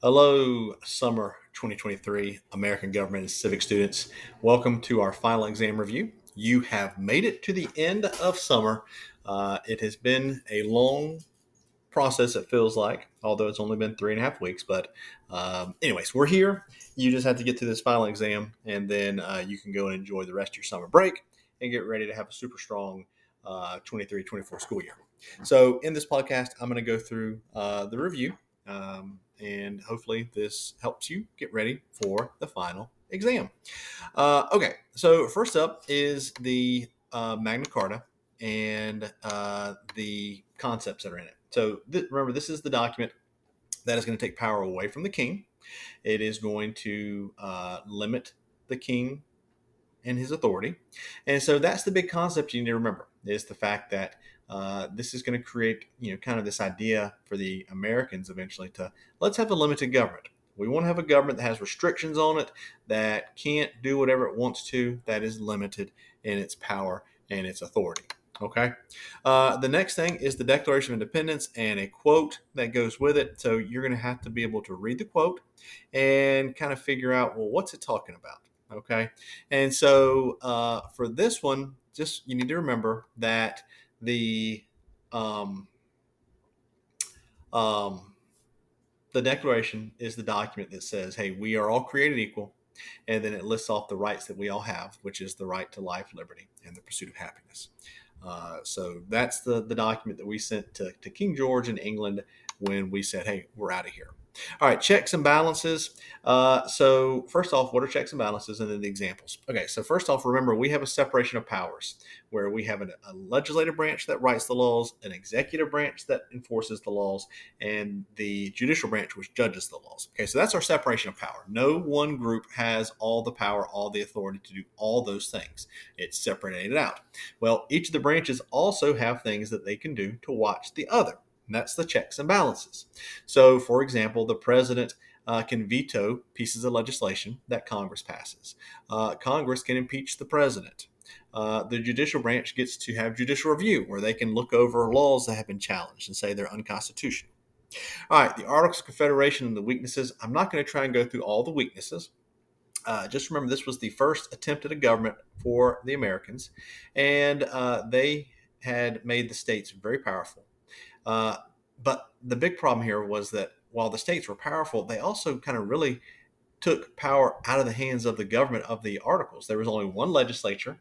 Hello, summer 2023 American government and civic students. Welcome to our final exam review. You have made it to the end of summer. Uh, it has been a long process, it feels like, although it's only been three and a half weeks. But, um, anyways, we're here. You just have to get to this final exam, and then uh, you can go and enjoy the rest of your summer break and get ready to have a super strong uh, 23 24 school year. So, in this podcast, I'm going to go through uh, the review. Um, and hopefully this helps you get ready for the final exam. Uh, okay, so first up is the uh, Magna Carta and uh, the concepts that are in it. So th- remember, this is the document that is going to take power away from the king. It is going to uh, limit the king and his authority. And so that's the big concept you need to remember is the fact that uh, this is going to create, you know, kind of this idea for the Americans eventually to let's have a limited government. We want to have a government that has restrictions on it, that can't do whatever it wants to, that is limited in its power and its authority. Okay. Uh, the next thing is the Declaration of Independence and a quote that goes with it. So you're going to have to be able to read the quote and kind of figure out, well, what's it talking about? Okay. And so uh, for this one, just you need to remember that the um, um, the declaration is the document that says, "Hey, we are all created equal," and then it lists off the rights that we all have, which is the right to life, liberty, and the pursuit of happiness. Uh, so that's the the document that we sent to, to King George in England when we said, "Hey, we're out of here." All right, checks and balances. Uh, so first off, what are checks and balances, and then the examples. Okay, so first off, remember we have a separation of powers where we have a, a legislative branch that writes the laws, an executive branch that enforces the laws, and the judicial branch which judges the laws. Okay, so that's our separation of power. No one group has all the power, all the authority to do all those things. It's separated out. Well, each of the branches also have things that they can do to watch the other. And that's the checks and balances. So, for example, the president uh, can veto pieces of legislation that Congress passes. Uh, Congress can impeach the president. Uh, the judicial branch gets to have judicial review, where they can look over laws that have been challenged and say they're unconstitutional. All right, the Articles of Confederation and the weaknesses. I'm not going to try and go through all the weaknesses. Uh, just remember, this was the first attempt at a government for the Americans, and uh, they had made the states very powerful. Uh, but the big problem here was that while the states were powerful, they also kind of really took power out of the hands of the government of the articles. There was only one legislature,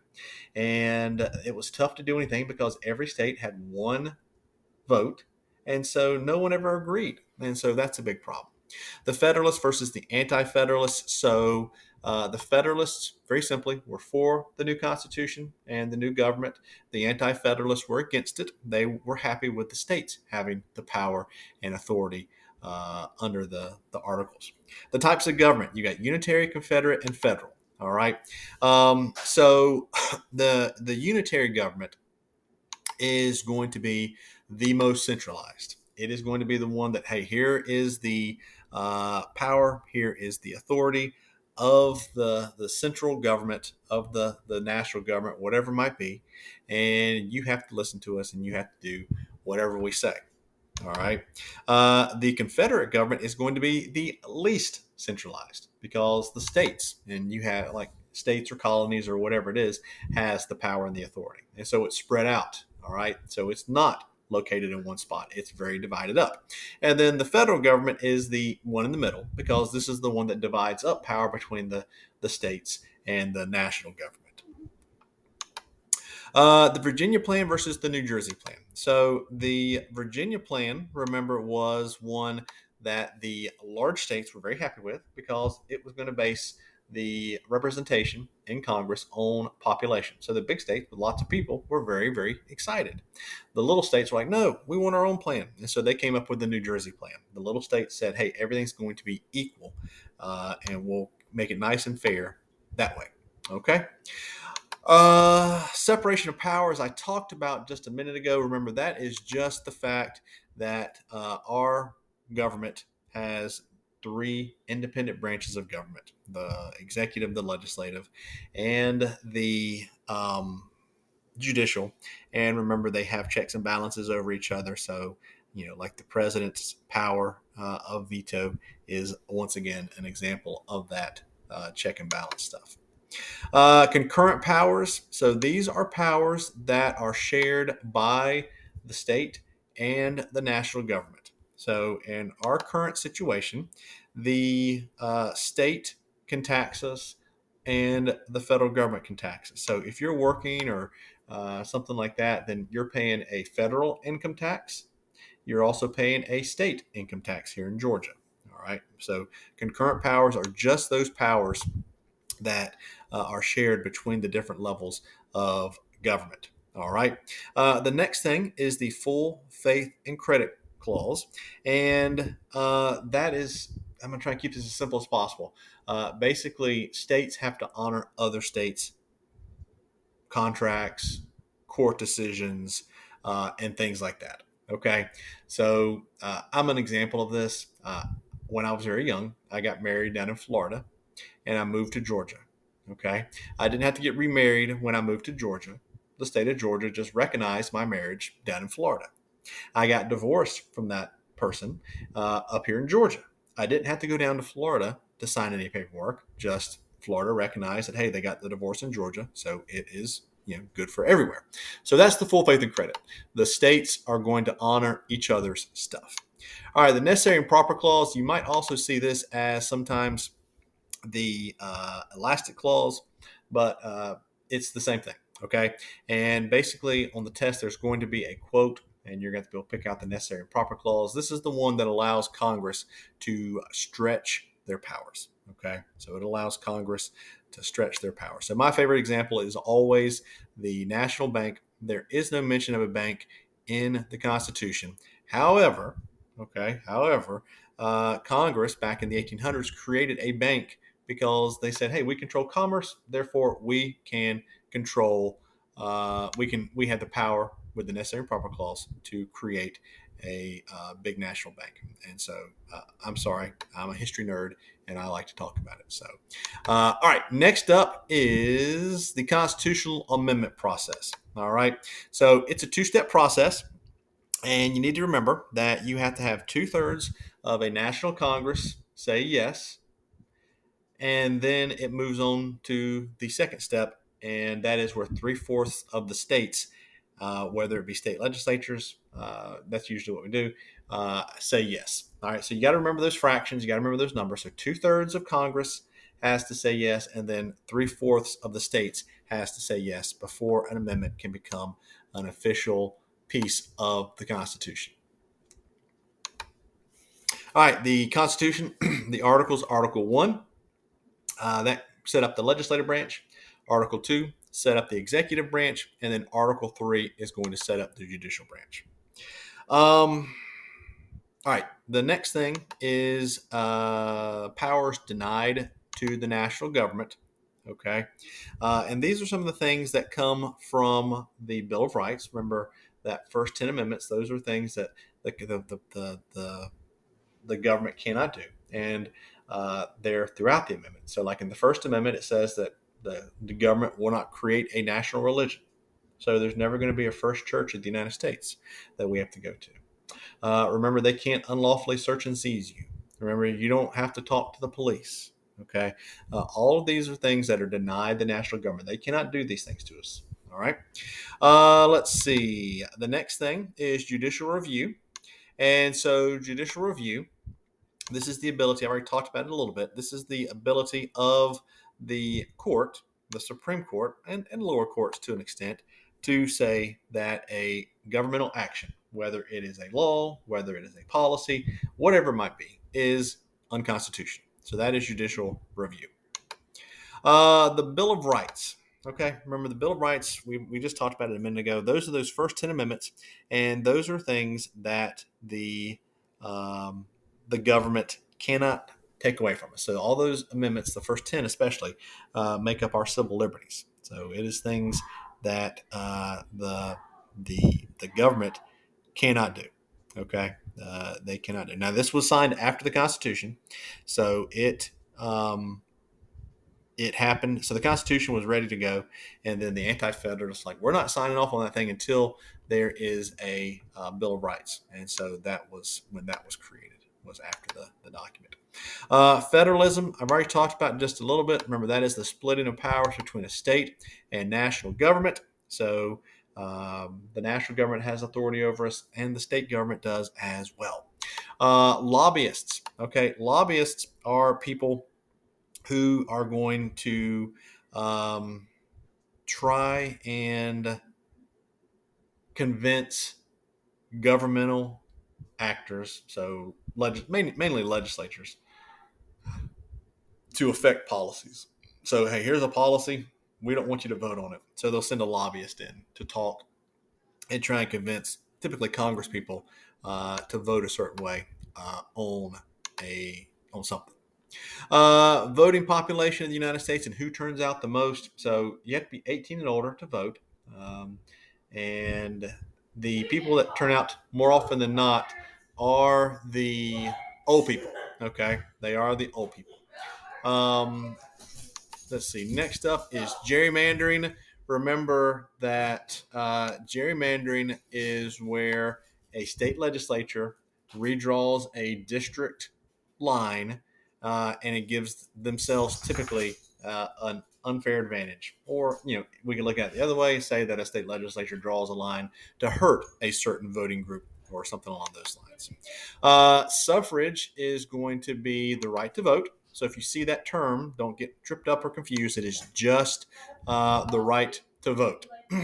and it was tough to do anything because every state had one vote, and so no one ever agreed. And so that's a big problem. The Federalists versus the Anti Federalists. So uh, the Federalists, very simply, were for the new Constitution and the new government. The Anti Federalists were against it. They were happy with the states having the power and authority uh, under the, the Articles. The types of government you got unitary, confederate, and federal. All right. Um, so the the unitary government is going to be the most centralized. It is going to be the one that hey, here is the uh, power, here is the authority of the the central government of the the national government whatever it might be and you have to listen to us and you have to do whatever we say. All right? Uh, the confederate government is going to be the least centralized because the states and you have like states or colonies or whatever it is has the power and the authority. And so it's spread out. All right? So it's not located in one spot. It's very divided up. And then the federal government is the one in the middle because this is the one that divides up power between the, the states and the national government. Uh, the Virginia plan versus the New Jersey plan. So the Virginia plan, remember, was one that the large states were very happy with because it was going to base the representation in Congress on population. So the big states with lots of people were very, very excited. The little states were like, no, we want our own plan. And so they came up with the New Jersey plan. The little states said, hey, everything's going to be equal uh, and we'll make it nice and fair that way. Okay. Uh, separation of powers, I talked about just a minute ago. Remember, that is just the fact that uh, our government has three independent branches of government the executive, the legislative, and the um, judicial. And remember, they have checks and balances over each other. So, you know, like the president's power uh, of veto is once again an example of that uh, check and balance stuff. Uh, concurrent powers. So these are powers that are shared by the state and the national government. So in our current situation, the uh, state can tax us and the federal government can tax us. So if you're working or uh, something like that, then you're paying a federal income tax. You're also paying a state income tax here in Georgia. All right. So concurrent powers are just those powers that uh, are shared between the different levels of government. All right. Uh, the next thing is the full faith and credit clause. And uh, that is, I'm going to try and keep this as simple as possible. Uh, basically, states have to honor other states' contracts, court decisions, uh, and things like that. Okay. So uh, I'm an example of this. Uh, when I was very young, I got married down in Florida and I moved to Georgia. Okay. I didn't have to get remarried when I moved to Georgia. The state of Georgia just recognized my marriage down in Florida. I got divorced from that person uh, up here in Georgia. I didn't have to go down to Florida to sign any paperwork. Just Florida recognized that hey, they got the divorce in Georgia, so it is you know good for everywhere. So that's the full faith and credit. The states are going to honor each other's stuff. All right, the necessary and proper clause. You might also see this as sometimes the uh, elastic clause, but uh, it's the same thing. Okay, and basically on the test, there's going to be a quote and you're going to be able to pick out the necessary and proper clause. This is the one that allows Congress to stretch their powers. Okay, so it allows Congress to stretch their power. So my favorite example is always the national bank. There is no mention of a bank in the Constitution. However, okay, however, uh, Congress back in the 1800s created a bank because they said, "Hey, we control commerce, therefore we can control. Uh, we can we have the power with the necessary proper clause to create a uh, big national bank. And so uh, I'm sorry, I'm a history nerd and I like to talk about it. So, uh, all right, next up is the constitutional amendment process. All right, so it's a two step process. And you need to remember that you have to have two thirds of a national Congress say yes. And then it moves on to the second step, and that is where three fourths of the states uh, whether it be state legislatures, uh, that's usually what we do, uh, say yes. All right, so you got to remember those fractions, you got to remember those numbers. So two thirds of Congress has to say yes, and then three fourths of the states has to say yes before an amendment can become an official piece of the Constitution. All right, the Constitution, the Articles, Article 1, uh, that set up the legislative branch. Article 2 set up the executive branch, and then Article 3 is going to set up the judicial branch. Um, all right, the next thing is uh, powers denied to the national government. Okay, uh, and these are some of the things that come from the Bill of Rights. Remember that first 10 amendments, those are things that the, the, the, the, the, government cannot do. And uh, they're throughout the amendment. So, like in the First Amendment, it says that the, the government will not create a national religion. So there's never going to be a first church in the United States that we have to go to. Uh, remember, they can't unlawfully search and seize you. Remember, you don't have to talk to the police. Okay. Uh, all of these are things that are denied the national government. They cannot do these things to us. All right. Uh, let's see. The next thing is judicial review. And so, judicial review, this is the ability, I've already talked about it a little bit. This is the ability of the court, the Supreme Court, and, and lower courts to an extent, to say that a governmental action, whether it is a law, whether it is a policy, whatever it might be, is unconstitutional. So that is judicial review. Uh, the Bill of Rights. Okay, remember the Bill of Rights, we, we just talked about it a minute ago. Those are those first 10 amendments, and those are things that the um, the government cannot take away from us. So all those amendments, the first 10 especially, uh, make up our civil liberties. So it is things that uh, the the the government cannot do. Okay, uh, they cannot do. Now this was signed after the Constitution, so it um, it happened. So the Constitution was ready to go, and then the Anti-Federalists like we're not signing off on that thing until there is a uh, Bill of Rights, and so that was when that was created. Was after the the document. Uh, federalism, I've already talked about in just a little bit. Remember, that is the splitting of powers between a state and national government. So um, the national government has authority over us, and the state government does as well. Uh, lobbyists, okay, lobbyists are people who are going to um, try and convince governmental actors, so leg- mainly, mainly legislatures, to affect policies. So, hey, here's a policy. We don't want you to vote on it. So they'll send a lobbyist in to talk and try and convince typically Congress people uh, to vote a certain way uh, on a on something. Uh, voting population in the United States and who turns out the most. So you have to be 18 and older to vote, um, and the people that turn out more often than not are the old people. Okay, they are the old people. Um, let's see. Next up is gerrymandering. Remember that uh, gerrymandering is where a state legislature redraws a district line uh, and it gives themselves typically uh, an unfair advantage. Or, you know, we can look at it the other way, say that a state legislature draws a line to hurt a certain voting group or something along those lines. Uh, suffrage is going to be the right to vote. So if you see that term, don't get tripped up or confused. It is just uh, the right to vote.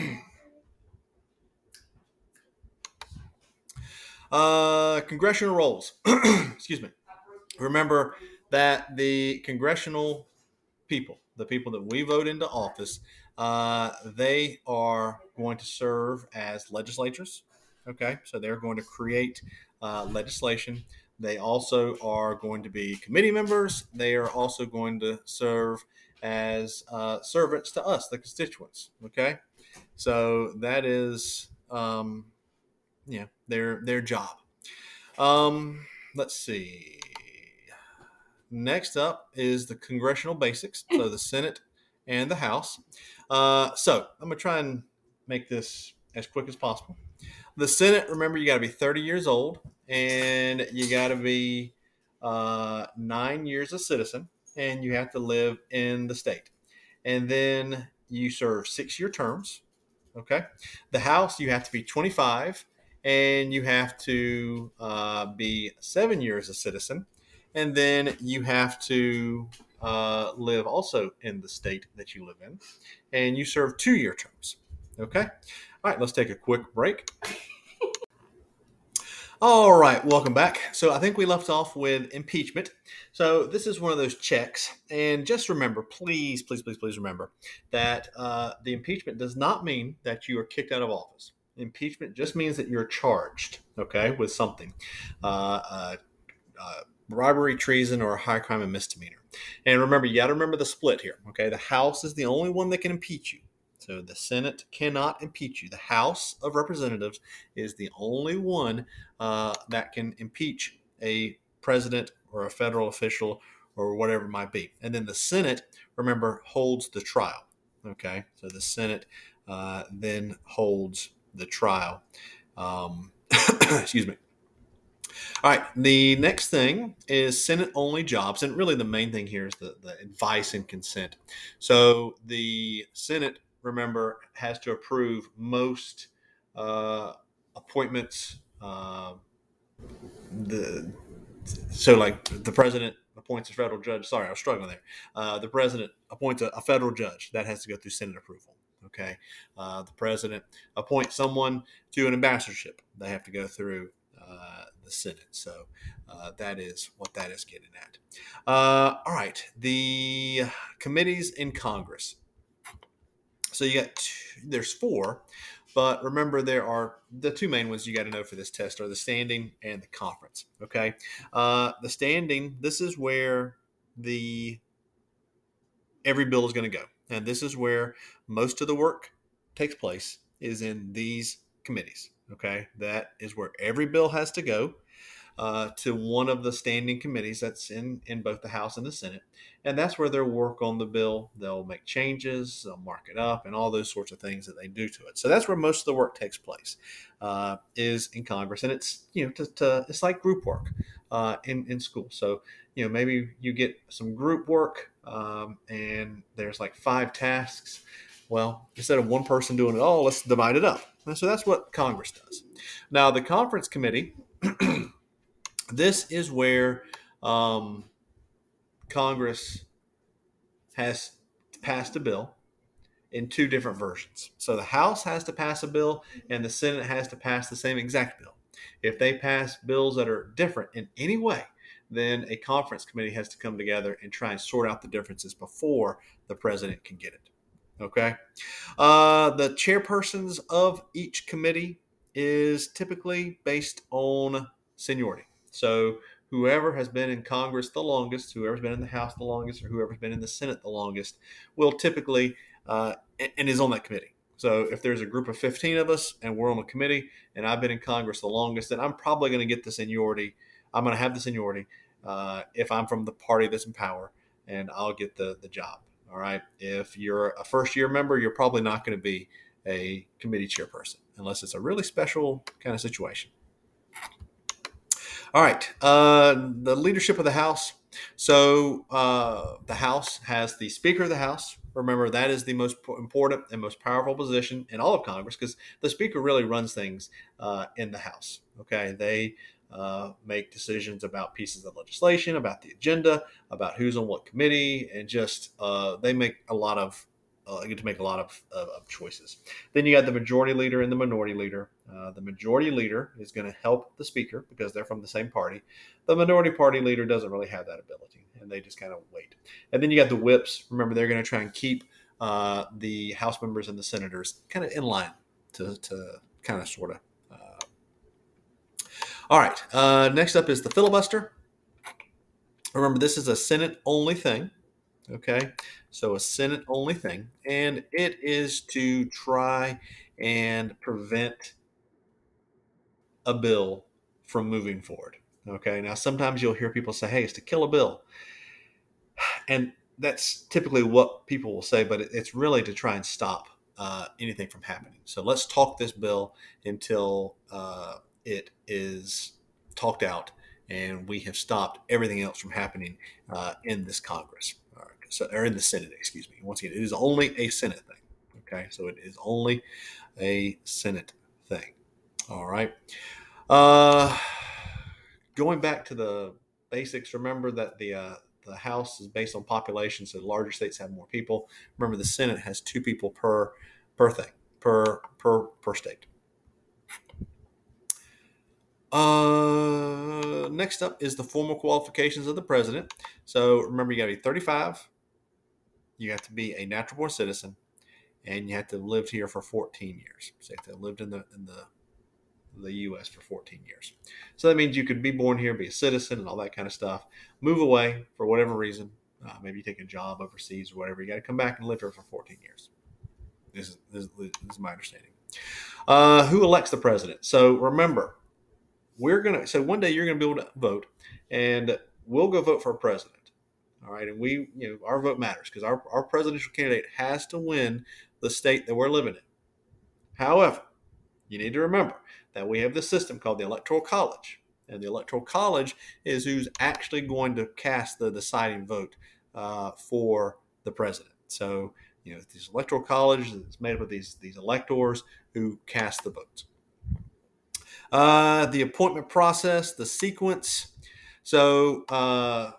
uh, congressional roles. Excuse me. Remember that the congressional people, the people that we vote into office, uh, they are going to serve as legislatures. Okay, so they're going to create uh, legislation they also are going to be committee members. They are also going to serve as uh, servants to us, the constituents. Okay, so that is, um, yeah, their their job. Um, let's see. Next up is the congressional basics, so the Senate and the House. Uh, so I'm gonna try and make this as quick as possible. The Senate, remember, you got to be 30 years old and you got to be uh, nine years a citizen and you have to live in the state. And then you serve six year terms. Okay. The House, you have to be 25 and you have to uh, be seven years a citizen. And then you have to uh, live also in the state that you live in. And you serve two year terms. Okay. All right, let's take a quick break. All right, welcome back. So I think we left off with impeachment. So this is one of those checks. And just remember, please, please, please, please remember that uh, the impeachment does not mean that you are kicked out of office. Impeachment just means that you're charged, okay, with something. Uh, uh, uh robbery, treason, or a high crime and misdemeanor. And remember, you got to remember the split here, okay? The House is the only one that can impeach you. So the Senate cannot impeach you. The House of Representatives is the only one uh, that can impeach a president or a federal official or whatever it might be. And then the Senate, remember, holds the trial. Okay, so the Senate uh, then holds the trial. Um, excuse me. All right, the next thing is Senate only jobs. And really, the main thing here is the, the advice and consent. So the Senate remember, has to approve most uh, appointments. Uh, the so like the president appoints a federal judge. Sorry, I was struggling there. Uh, the president appoints a, a, federal judge that has to go through Senate approval. Okay, uh, the president appoints someone to an ambassadorship. They have to go through uh, the Senate. So uh, that is what that is getting at. Uh, all right, the committees in Congress. So you got two, there's four, but remember there are the two main ones you got to know for this test are the standing and the conference. Okay, uh, the standing. This is where the every bill is going to go, and this is where most of the work takes place is in these committees. Okay, that is where every bill has to go uh, to one of the standing committees that's in in both the House and the Senate, and that's where they'll work on the bill. They'll make changes, they'll mark it up, and all those sorts of things that they do to it. So that's where most of the work takes place, uh, is in Congress, and it's you know to, to it's like group work uh, in in school. So you know maybe you get some group work, um, and there's like five tasks. Well, instead of one person doing it all, let's divide it up. And so that's what Congress does. Now, the conference committee, this is where um, Congress has passed a bill in two different versions. So the House has to pass a bill, and the Senate has to pass the same exact bill. If they pass bills that are different in any way, then a conference committee has to come together and try and sort out the differences before the president can get it. Okay. Uh, the chairpersons of each committee is typically based on seniority. So whoever has been in Congress the longest, whoever's been in the House the longest, or whoever's been in the Senate the longest, will typically uh, and is on that committee. So if there's a group of 15 of us and we're on a committee and I've been in Congress the longest, then I'm probably going to get the seniority. I'm going to have the seniority uh, if I'm from the party that's in power, and I'll get the the job. All right. If you're a first year member, you're probably not going to be a committee chairperson unless it's a really special kind of situation. All right. Uh, the leadership of the House. So uh, the House has the Speaker of the House. Remember, that is the most important and most powerful position in all of Congress because the Speaker really runs things uh, in the House. Okay. They uh, make decisions about pieces of legislation, about the agenda, about who's on what committee, and just uh, they make a lot of uh, get to make a lot of, of, of, choices. Then you got the majority leader and the minority leader. Uh, the majority leader is going to help the speaker because they're from the same party. The minority party leader doesn't really have that ability, and they just kind of wait. And then you got the whips. Remember, they're going to try and keep uh, the House members and the senators kind of in line to, to kind of sort of all right. Uh, next up is the filibuster. Remember, this is a Senate only thing. Okay. So, a Senate only thing. And it is to try and prevent a bill from moving forward. Okay. Now, sometimes you'll hear people say, hey, it's to kill a bill. And that's typically what people will say, but it's really to try and stop uh, anything from happening. So, let's talk this bill until. Uh, it is talked out and we have stopped everything else from happening uh, in this Congress, so, or in the Senate, excuse me. Once again, it is only a Senate thing. Okay, so it is only a Senate thing. All right. Uh, going back to the basics, remember that the uh, the House is based on population, so larger states have more people. Remember, the Senate has two people per per thing per per per state. Uh, next up is the formal qualifications of the president. So remember, you got to be 35. You have to be a natural born citizen, and you have to have lived here for 14 years. So you have to lived in the in the the U.S. for 14 years. So that means you could be born here, be a citizen, and all that kind of stuff. Move away for whatever reason. Uh, maybe you take a job overseas or whatever. You got to come back and live here for 14 years. This is, this, this is my understanding. Uh, who elects the president? So remember, we're going to, so one day you're going to be able to vote and we'll go vote for a president. All right. And we, you know, our vote matters because our, our presidential candidate has to win the state that we're living in. However, you need to remember that we have this system called the Electoral College. And the Electoral College is who's actually going to cast the deciding vote uh, for the president. So, you know, this Electoral College is made up of these, these electors who cast the votes. Uh, the appointment process, the sequence. So uh,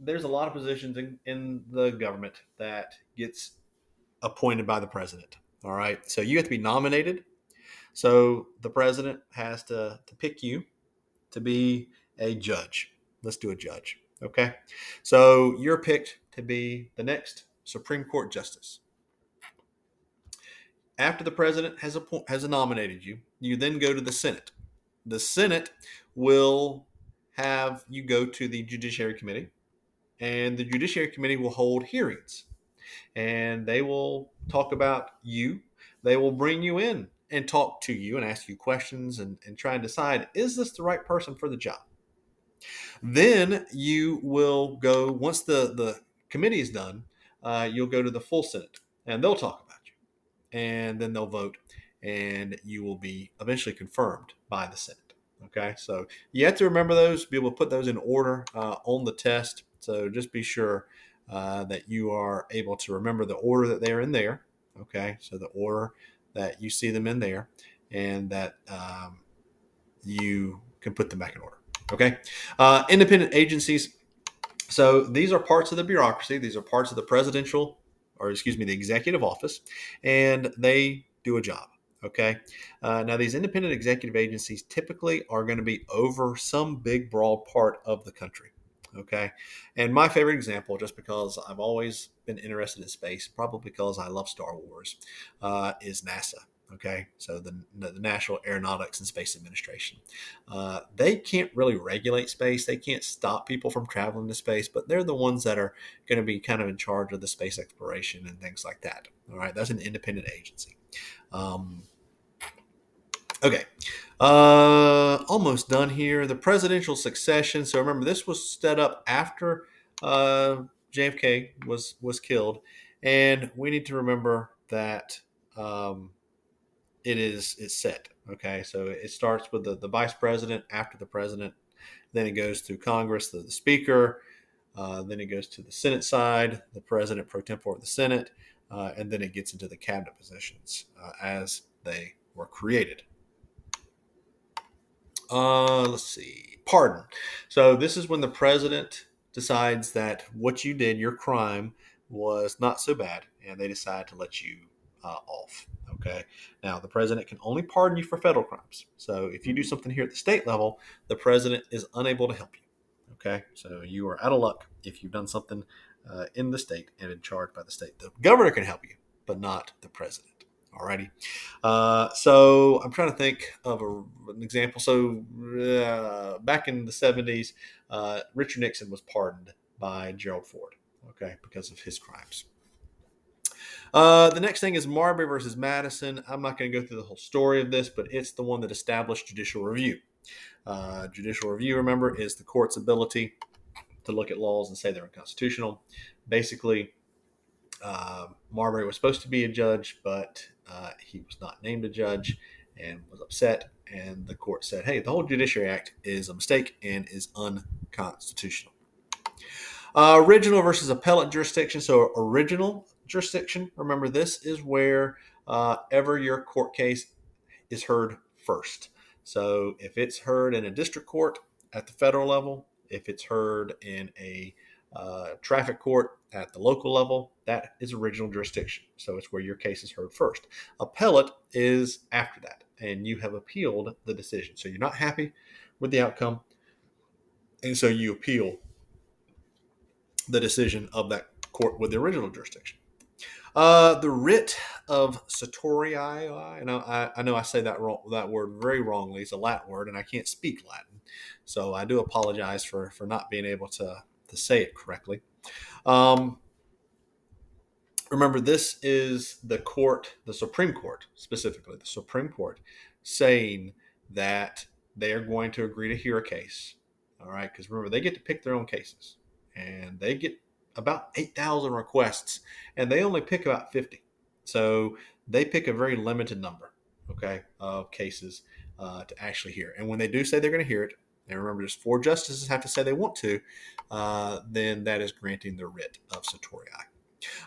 there's a lot of positions in, in the government that gets appointed by the president. All right. So you have to be nominated. So the president has to, to pick you to be a judge. Let's do a judge. Okay. So you're picked to be the next Supreme Court justice. After the president has, appoint, has nominated you, you then go to the Senate. The Senate will have you go to the Judiciary Committee, and the Judiciary Committee will hold hearings. And they will talk about you. They will bring you in and talk to you and ask you questions and, and try and decide is this the right person for the job? Then you will go, once the, the committee is done, uh, you'll go to the full Senate and they'll talk about you. And then they'll vote and you will be eventually confirmed by the Senate. Okay, so you have to remember those, be able to put those in order uh, on the test. So just be sure uh, that you are able to remember the order that they're in there. Okay, so the order that you see them in there and that um, you can put them back in order. Okay. Uh, independent agencies. So these are parts of the bureaucracy. These are parts of the presidential, or excuse me, the executive office, and they do a job. Okay. Uh, now, these independent executive agencies typically are going to be over some big, broad part of the country. Okay. And my favorite example, just because I've always been interested in space, probably because I love Star Wars, uh, is NASA. Okay, so the, the National Aeronautics and Space Administration. Uh, they can't really regulate space. They can't stop people from traveling to space, but they're the ones that are going to be kind of in charge of the space exploration and things like that. All right, that's an independent agency. Um, okay, uh, almost done here. The presidential succession. So remember, this was set up after uh, JFK was was killed, and we need to remember that. Um, it is it's set. Okay, so it starts with the, the vice president after the president, then it goes through Congress, the, the speaker, uh, then it goes to the Senate side, the president pro tempore of the Senate, uh, and then it gets into the cabinet positions uh, as they were created. Uh, let's see, pardon. So this is when the president decides that what you did, your crime, was not so bad, and they decide to let you uh, off. Okay. Now, the president can only pardon you for federal crimes. So if you do something here at the state level, the president is unable to help you. Okay. So you are out of luck if you've done something uh, in the state and been charged by the state. The governor can help you, but not the president. Alrighty. Uh, so I'm trying to think of a, an example. So uh, back in the 70s, uh, Richard Nixon was pardoned by Gerald Ford. Okay, because of his crimes. Uh, the next thing is Marbury versus Madison. I'm not going to go through the whole story of this, but it's the one that established judicial review. Uh, judicial review, remember, is the court's ability to look at laws and say they're unconstitutional. Basically, uh, Marbury was supposed to be a judge, but uh, he was not named a judge and was upset. And the court said, hey, the whole Judiciary Act is a mistake and is unconstitutional. Uh, original versus appellate jurisdiction. So, original jurisdiction, remember this is where uh, ever your court case is heard first. So if it's heard in a district court at the federal level, if it's heard in a uh, traffic court at the local level, that is original jurisdiction. So it's where your case is heard first. Appellate is after that, and you have appealed the decision. So you're not happy with the outcome, and so you appeal the decision of that court with the original jurisdiction. Uh, the writ of. I know I, I, know I say that wrong, that word very wrongly. It's a Latin word, and I can't speak Latin, so I do apologize for for not being able to to say it correctly. Um, remember, this is the court, the Supreme Court specifically, the Supreme Court, saying that they are going to agree to hear a case. All right, because remember they get to pick their own cases, and they get about 8,000 requests and they only pick about 50. So they pick a very limited number, okay, of cases uh, to actually hear. And when they do say they're going to hear it, and remember, just four justices have to say they want to, uh, then that is granting the writ of certiorari.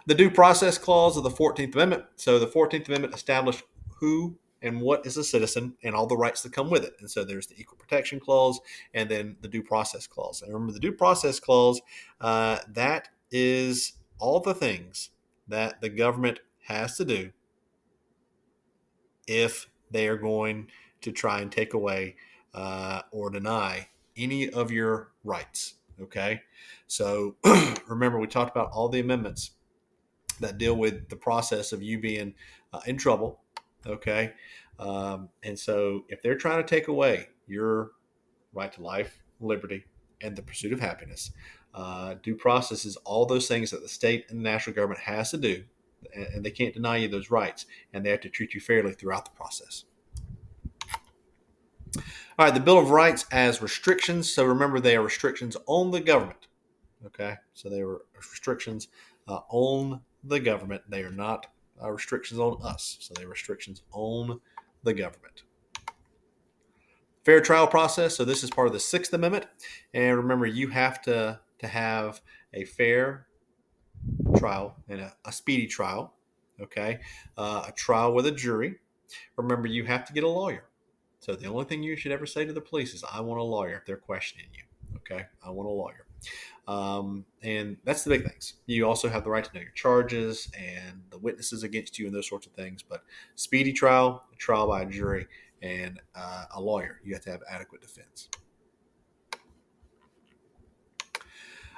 The due process clause of the 14th Amendment. So the 14th Amendment established who and what is a citizen and all the rights that come with it. And so there's the equal protection clause and then the due process clause. And remember, the due process clause, uh, that is all the things that the government has to do if they are going to try and take away uh, or deny any of your rights. Okay. So remember, we talked about all the amendments that deal with the process of you being uh, in trouble. Okay. Um, and so if they're trying to take away your right to life, liberty, and the pursuit of happiness, uh, due process is all those things that the state and the national government has to do, and they can't deny you those rights, and they have to treat you fairly throughout the process. All right, the Bill of Rights as restrictions. So remember, they are restrictions on the government. Okay, so they were restrictions uh, on the government. They are not uh, restrictions on us. So they are restrictions on the government. Fair trial process. So this is part of the Sixth Amendment, and remember, you have to to have a fair trial and a, a speedy trial. Okay, uh, a trial with a jury. Remember, you have to get a lawyer. So the only thing you should ever say to the police is, "I want a lawyer." If they're questioning you, okay, I want a lawyer. Um, and that's the big things. You also have the right to know your charges and the witnesses against you and those sorts of things. But speedy trial, trial by a jury, and uh, a lawyer. You have to have adequate defense.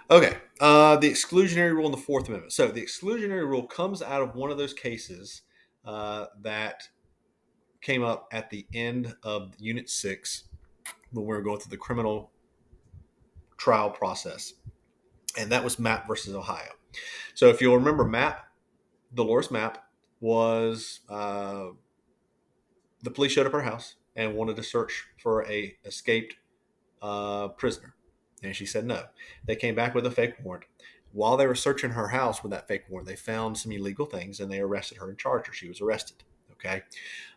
Okay, uh, the exclusionary rule in the Fourth Amendment. So the exclusionary rule comes out of one of those cases uh, that came up at the end of Unit 6 when we were going through the criminal trial process. And that was Mapp versus Ohio. So if you'll remember, Mapp, Dolores Mapp, was uh, the police showed up her house and wanted to search for a escaped uh, prisoner, and she said no. They came back with a fake warrant. While they were searching her house with that fake warrant, they found some illegal things and they arrested her and charged her. She was arrested. Okay.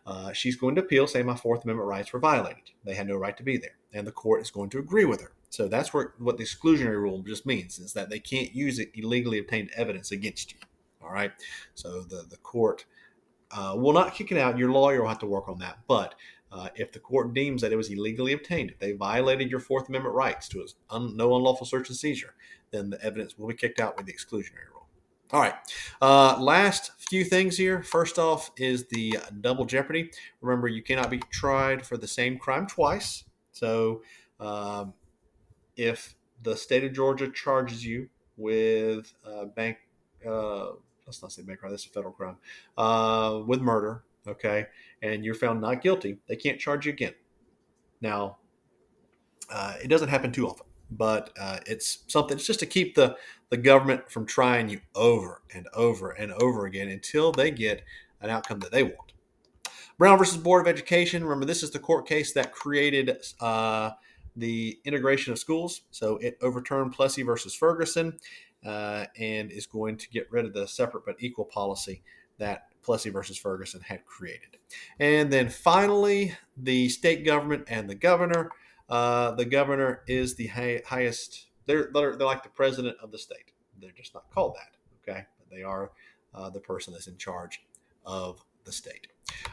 Uh, she's going to appeal, saying my Fourth Amendment rights were violated. They had no right to be there. And the court is going to agree with her. So that's where, what the exclusionary rule just means is that they can't use it illegally obtained evidence against you. All right. So the, the court uh, will not kick it out. Your lawyer will have to work on that. But uh, if the court deems that it was illegally obtained, if they violated your Fourth Amendment rights to un- no unlawful search and seizure, then the evidence will be kicked out with the exclusionary rule. All right. Uh, last few things here. First off is the double jeopardy. Remember, you cannot be tried for the same crime twice. So, um, if the state of Georgia charges you with uh, bank, uh, let's not say bank crime, that's a federal crime, uh, with murder, okay, and you're found not guilty, they can't charge you again. Now, uh, it doesn't happen too often but uh, it's something. It's just to keep the the government from trying you over and over and over again until they get an outcome that they want. Brown versus Board of Education. Remember, this is the court case that created uh, the integration of schools. So it overturned Plessy versus Ferguson uh, and is going to get rid of the separate but equal policy that Plessy versus Ferguson had created. And then finally, the state government and the governor. Uh, the governor is the high, highest. They're, they're they're like the president of the state. They're just not called that. Okay, but they are uh, the person that's in charge of the state.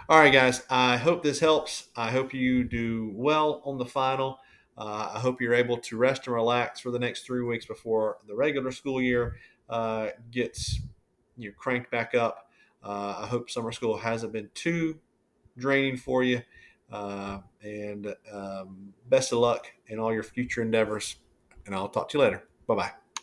All right, guys. I hope this helps. I hope you do well on the final. Uh, I hope you're able to rest and relax for the next three weeks before the regular school year uh, gets you know, cranked back up. Uh, I hope summer school hasn't been too draining for you. Uh, and um, best of luck in all your future endeavors. And I'll talk to you later. Bye bye.